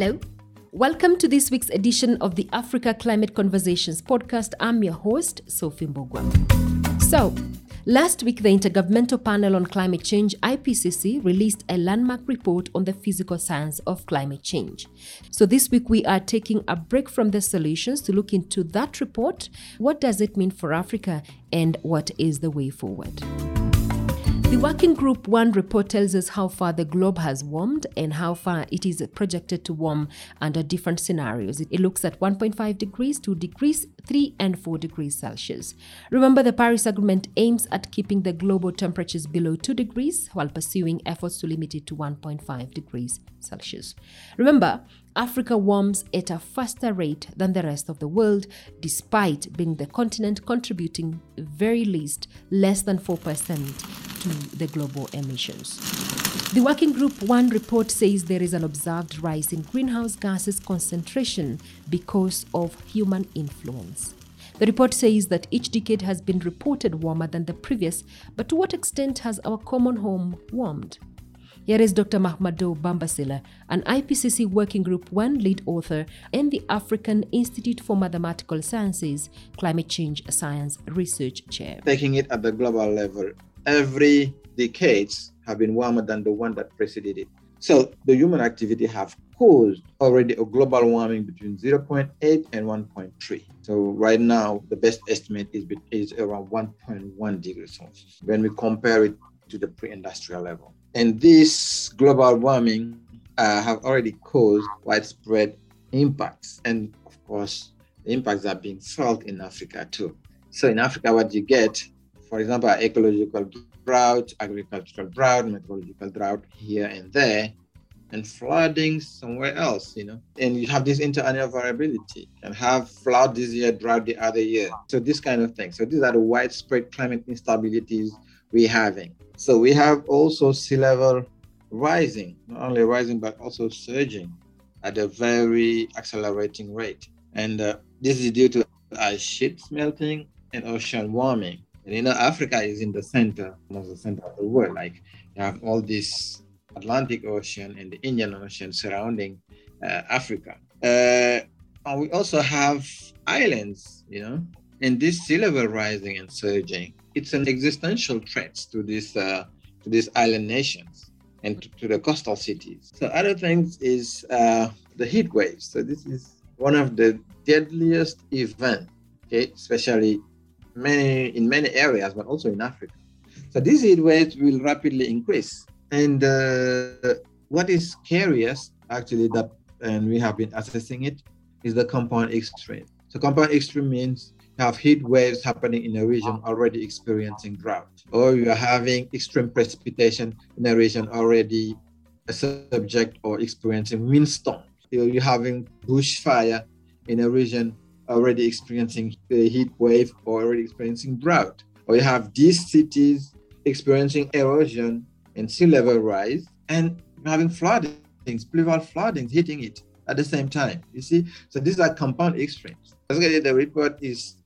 Hello. Welcome to this week's edition of the Africa Climate Conversations podcast. I'm your host, Sophie Mbugua. So, last week, the Intergovernmental Panel on Climate Change, IPCC, released a landmark report on the physical science of climate change. So, this week, we are taking a break from the solutions to look into that report. What does it mean for Africa, and what is the way forward? The Working Group 1 report tells us how far the globe has warmed and how far it is projected to warm under different scenarios. It looks at 1.5 degrees, 2 degrees, 3 and 4 degrees Celsius. Remember, the Paris Agreement aims at keeping the global temperatures below 2 degrees while pursuing efforts to limit it to 1.5 degrees Celsius. Remember, Africa warms at a faster rate than the rest of the world, despite being the continent contributing very least less than 4% to the global emissions. The Working Group 1 report says there is an observed rise in greenhouse gases concentration because of human influence. The report says that each decade has been reported warmer than the previous, but to what extent has our common home warmed? Here is Dr. Mouhamadou Bamba Sylla, an IPCC Working Group 1 lead author and the African Institute for Mathematical Sciences Climate Change Science Research Chair. Taking it at the global level, every decades have been warmer than the one that preceded it. So the human activity have caused already a global warming between 0.8 and 1.3. So right now, the best estimate is, is around 1.1 degrees Celsius when we compare it to the pre-industrial level. And this global warming uh, have already caused widespread impacts. And of course, the impacts are being felt in Africa too. So in Africa, what you get, for example, ecological drought, agricultural drought, meteorological drought here and there, and flooding somewhere else, you know. And you have this interannual variability and have flood this year, drought the other year. So this kind of thing. So these are the widespread climate instabilities we're having. So we have also sea level rising, not only rising, but also surging at a very accelerating rate. And uh, this is due to ice sheets melting and ocean warming. And you know, Africa is in the center, almost the center of the world. Like you have all this Atlantic Ocean and the Indian Ocean surrounding uh, Africa. Uh, and we also have islands, you know, and this sea level rising and surging it's an existential threat to these uh, to these island nations and to, to, the coastal cities. So other things is uh, the heat waves. So this is one of the deadliest events, okay, especially many in many areas, but also in Africa. So these heat waves will rapidly increase. And uh, what is scariest, actually, that and we have been assessing it, is the compound extreme. So compound extreme means you have heat waves happening in a region already experiencing drought, or you are having extreme precipitation in a region already a subject or experiencing windstorm. So you're having bushfire in a region already experiencing a heat wave or already experiencing drought. Or you have these cities experiencing erosion and sea level rise and having floodings, pluvial floodings hitting it at the same time. You see, so these are compound extremes. Basically, the report is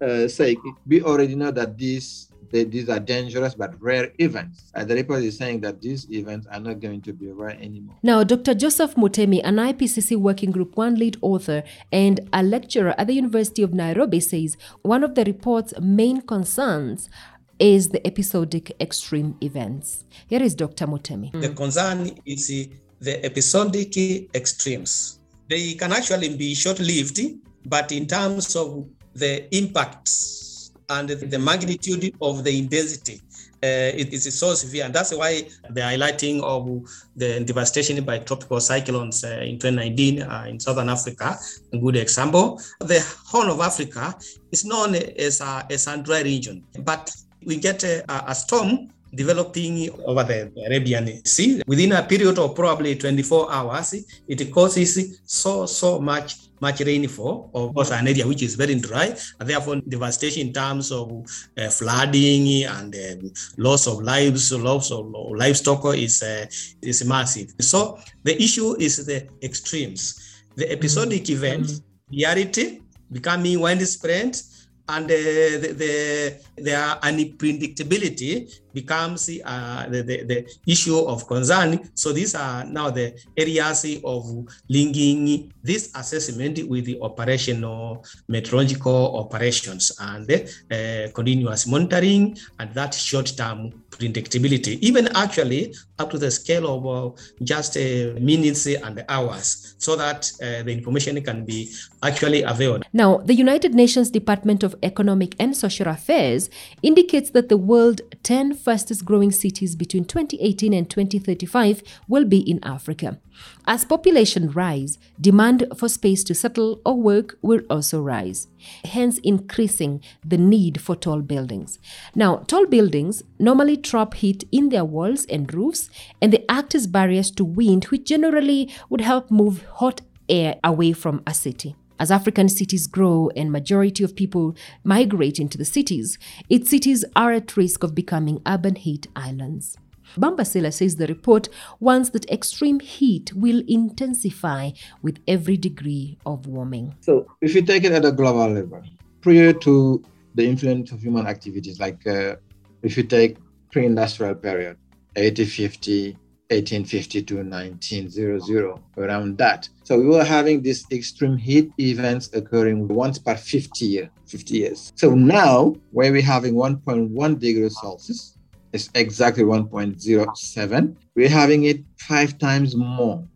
uh, say we already know that these they, these are dangerous but rare events. Uh, the report is saying that these events are not going to be rare anymore. Now, Dr. Joseph Mutemi, an IPCC Working Group 1 lead author and a lecturer at the University of Nairobi, says one of the report's main concerns is the episodic extreme events. Here is Dr. Mutemi. The concern is the episodic extremes. They can actually be short lived, but in terms of the impacts and the magnitude of the intensity uh, it is so severe. And that's why the highlighting of the devastation by tropical cyclones uh, in 2019 uh, in Southern Africa, a good example. The Horn of Africa is known as a, as a dry region, but we get a, a storm developing over the Arabian Sea. Within a period of probably 24 hours, it causes so, so much much rainfall, of course, an area which is very dry, and therefore devastation in terms of uh, flooding and uh, loss of lives, loss of livestock is, uh, is massive. So the issue is the extremes. The episodic mm-hmm. event, reality becoming widespread, and uh, the, the, their unpredictability becomes uh, the, the, the, issue of concern. So these are now the areas of linking this assessment with the operational meteorological operations and uh, continuous monitoring and that short-term predictability, even actually up to the scale of uh, just uh, minutes and hours, so that uh, the information can be actually available. Now, the United Nations Department of Economic and Social Affairs indicates that the world 10 fastest growing cities between 2018 and 2035 will be in Africa. As population rise, demand for space to settle or work will also rise, hence increasing the need for tall buildings. Now, tall buildings normally trap heat in their walls and roofs, and they act as barriers to wind, which generally would help move hot air away from a city. As African cities grow and majority of people migrate into the cities, its cities are at risk of becoming urban heat islands. Bamba Sylla says the report warns that extreme heat will intensify with every degree of warming. So, if you take it at a global level, prior to the influence of human activities, like uh, if you take pre-industrial period, 1850, 1850 to 1900, around that. So we were having these extreme heat events occurring once per 50 year, 50 years. So now, where we're having 1.1 degrees Celsius, it's exactly 1.07. We're having it five times more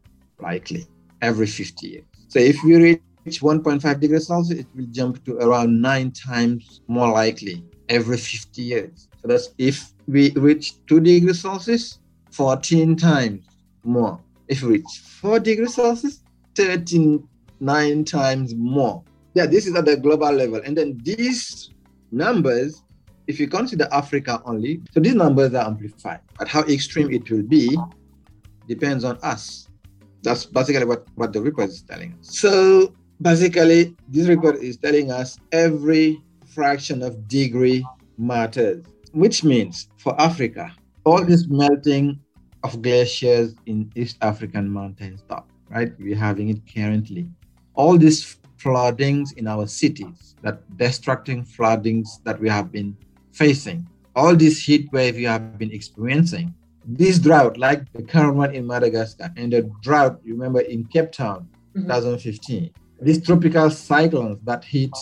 likely every 50 years. So if we reach 1.5 degrees Celsius, it will jump to around nine times more likely every 50 years. So that's if we reach 2 degrees Celsius, 14 times more. If we reach 4 degrees Celsius, 39 times more. Yeah, this is at the global level. And then these numbers, if you consider Africa only, so these numbers are amplified. But how extreme it will be depends on us. That's basically what, what the report is telling us. So basically, this report is telling us every fraction of degree matters, which means for Africa, all this melting of glaciers in East African mountains top, right? We're having it currently. All these floodings in our cities, that destructing floodings that we have been facing, all this heat wave you have been experiencing, this drought, like the current one in Madagascar, and the drought, you remember in Cape Town, mm-hmm. 2015, these tropical cyclones that hit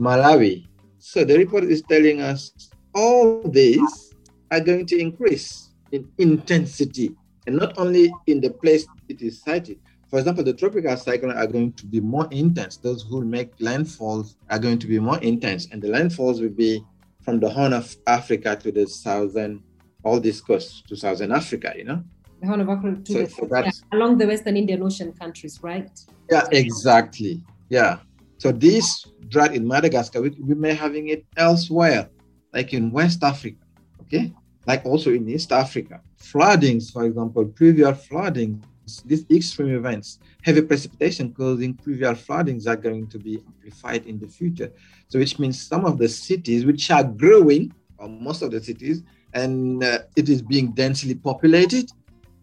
Malawi. So the report is telling us all these are going to increase in intensity and not only in the place it is sited. For example, the tropical cyclones are going to be more intense. Those who make landfalls are going to be more intense, and the landfalls will be from the Horn of Africa to the southern, all this coast to southern Africa, you know? The Horn of Africa to so, the, so yeah, along the Western Indian Ocean countries, right? Yeah, exactly. Yeah. So this drought in Madagascar, we, we may having it elsewhere, like in West Africa, okay? like also in East Africa. Floodings, for example, previous floodings, these extreme events, heavy precipitation causing previous floodings are going to be amplified in the future. So, which means some of the cities which are growing, or most of the cities, and uh, it is being densely populated,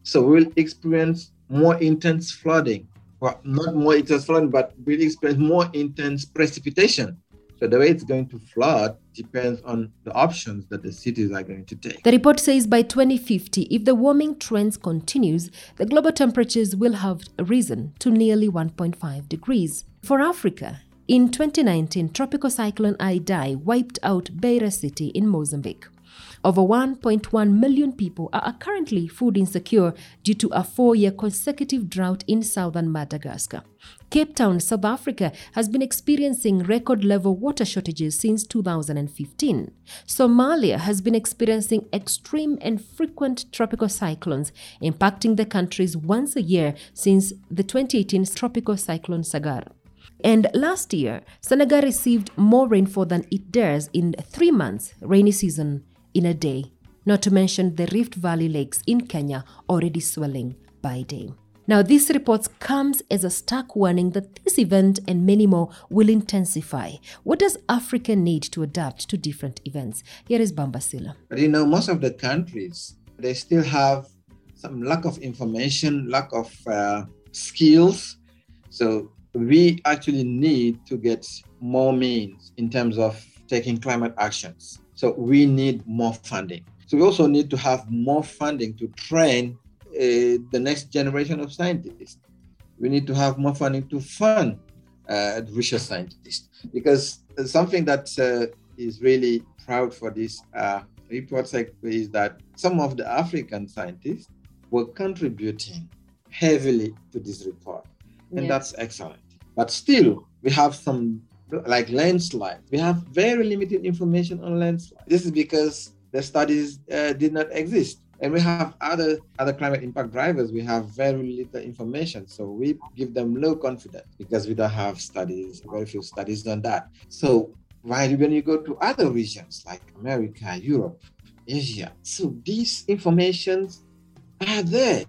so we'll experience more intense flooding. Well, not more intense flooding, but we'll experience more intense precipitation so the way it's going to flood depends on the options that the cities are going to take. The report says by 2050, if the warming trends continues, the global temperatures will have risen to nearly 1.5 degrees. For Africa, in 2019, Tropical Cyclone Idai wiped out Beira City in Mozambique. Over 1.1 million people are currently food insecure due to a four year consecutive drought in southern Madagascar. Cape Town, South Africa, has been experiencing record level water shortages since 2015. Somalia has been experiencing extreme and frequent tropical cyclones, impacting the countries once a year since the 2018 tropical cyclone Sagar. And last year, Senegal received more rainfall than it dares in three months rainy season in a day, not to mention the Rift Valley lakes in Kenya already swelling by day. Now, this report comes as a stark warning that this event and many more will intensify. What does Africa need to adapt to different events? Here is Bamba Sylla. You know, most of the countries, they still have some lack of information, lack of uh, skills. So we actually need to get more means in terms of taking climate actions. So we need more funding. So we also need to have more funding to train uh, the next generation of scientists. We need to have more funding to fund uh, research scientists because something that uh, is really proud for this uh, report is that some of the African scientists were contributing heavily to this report, and that's excellent. But still, we have some like landslides. We have very limited information on landslides. This is because the studies uh, did not exist. And we have other other climate impact drivers. We have very little information, so we give them low confidence because we don't have studies, very few studies on that. So while when you go to other regions like America, Europe, Asia, so these informations are there.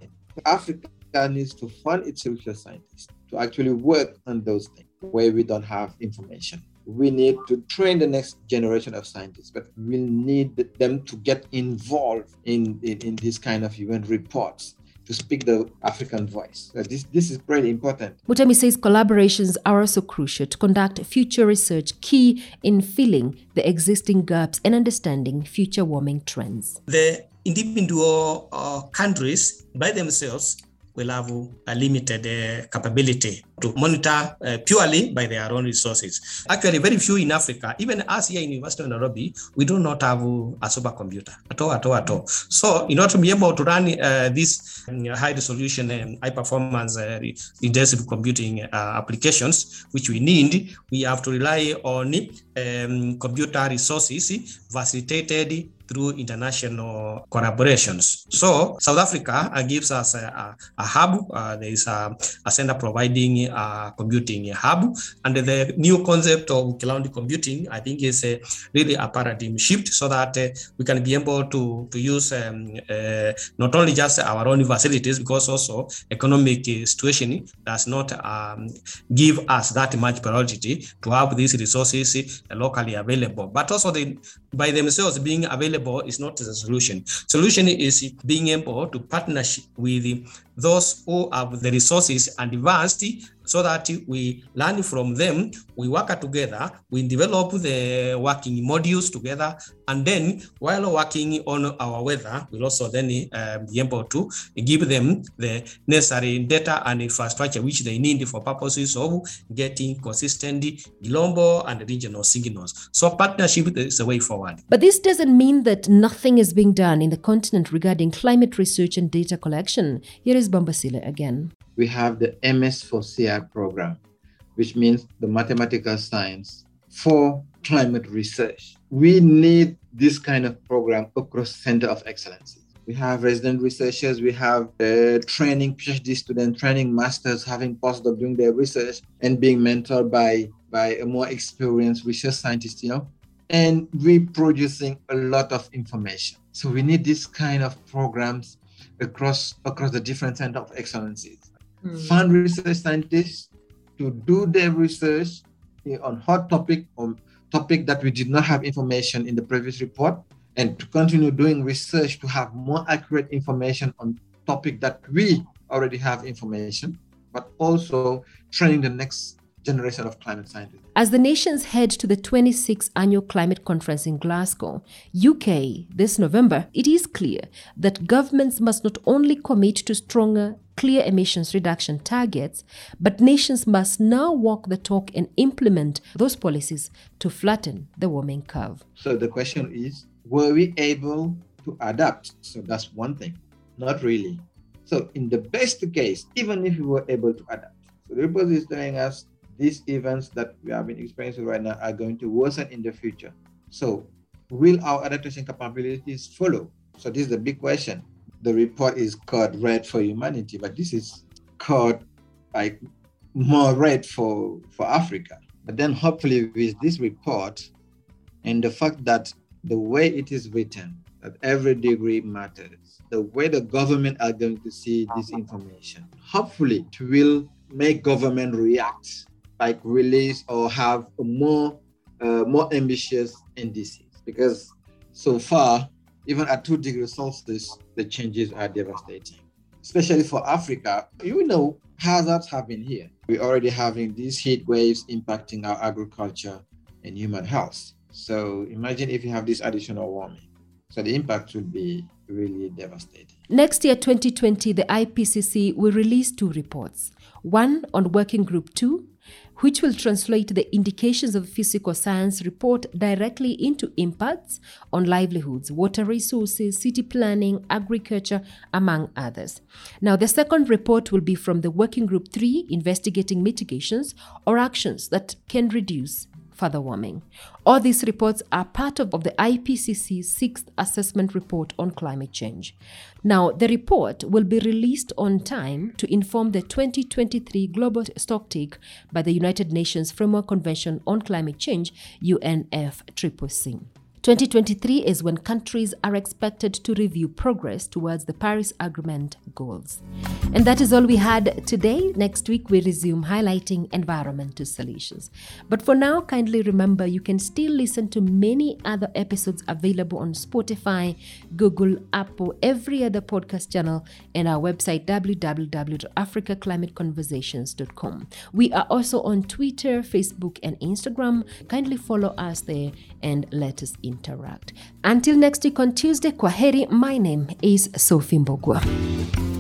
Africa needs to fund its research scientists to actually work on those things where we don't have information. We need to train the next generation of scientists, but we need them to get involved in, in, in this kind of UN reports to speak the African voice. So this, this is pretty important. Mutemi says collaborations are also crucial to conduct future research, key in filling the existing gaps and understanding future warming trends. The individual uh, countries by themselves will have a limited uh, capability to monitor uh, purely by their own resources. Actually, very few in Africa, even us here in University of Nairobi, we do not have a supercomputer at all, at all, at all. So, in order to be able to run uh, this um, high resolution and high performance uh, intensive computing uh, applications, which we need, we have to rely on um, computer resources facilitated through international collaborations. So South Africa uh, gives us a, a, a hub. Uh, there is a, a, center providing a computing hub, and the new concept of cloud computing, I think, is a, really a paradigm shift, so that uh, we can be able to to use um, uh, not only just our own facilities, because also economic situation does not um, give us that much priority to have these resources locally available, but also the by themselves being available is not the solution. Solution is being able to partnership with those who have the resources and advanced so that we learn from them, we work together, we develop the working modules together, and then while working on our weather, we'll also then uh, be able to give them the necessary data and infrastructure which they need for purposes of getting consistent global and regional signals. So partnership is the way forward. But this doesn't mean that nothing is being done in the continent regarding climate research and data collection. Here is Bamba Sylla again we have the MS4CI program, which means the mathematical science for climate research. We need this kind of program across Center of Excellence. We have resident researchers, we have uh, training PhD students, training masters, having postdoc doing their research and being mentored by, by a more experienced research scientist, you know, and reproducing a lot of information. So we need this kind of programs across across the different center of excellences mm. fund research scientists to do their research on hot topic or topic that we did not have information in the previous report and to continue doing research to have more accurate information on topic that we already have information but also training the next generation of climate scientists. As the nations head to the 26th annual climate conference in Glasgow, UK, this November, it is clear that governments must not only commit to stronger clear emissions reduction targets, but nations must now walk the talk and implement those policies to flatten the warming curve. So the question is were we able to adapt? So that's one thing. Not really. So, in the best case, even if we were able to adapt, so the report is telling us these events that we have been experiencing right now are going to worsen in the future. So, will our adaptation capabilities follow? So, this is the big question. The report is called Red for Humanity, but this is called like more red for, for Africa. But then, hopefully, with this report and the fact that the way it is written, that every degree matters, the way the government are going to see this information, hopefully, it will make government react like release or have more uh, more ambitious indices because so far even at two degrees celsius the changes are devastating. Especially for africa you know hazards have been here. We're already having these heat waves impacting our agriculture and human health. So imagine if you have this additional warming. So the impact will be really devastating. Next year, 2020, the IPCC will release two reports. One on Working Group 2, which will translate the indications of physical science report directly into impacts on livelihoods, water resources, city planning, agriculture, among others. Now, the second report will be from the Working Group 3, investigating mitigations or actions that can reduce further warming. All these reports are part of, the IPCC's sixth assessment report on climate change. Now, the report will be released on time to inform the 2023 Global Stocktake by the United Nations Framework Convention on Climate Change, UNFCCC. 2023 is when countries are expected to review progress towards the Paris Agreement goals. And that is all we had today. Next week, we resume highlighting environmental solutions. But for now, kindly remember you can still listen to many other episodes available on Spotify, Google, Apple, every other podcast channel, and our website www.africaclimateconversations.com. We are also on Twitter, Facebook, and Instagram. Kindly follow us there and let us interact. Until next week on Tuesday, Kwaheri. My name is Sophie Mbugua.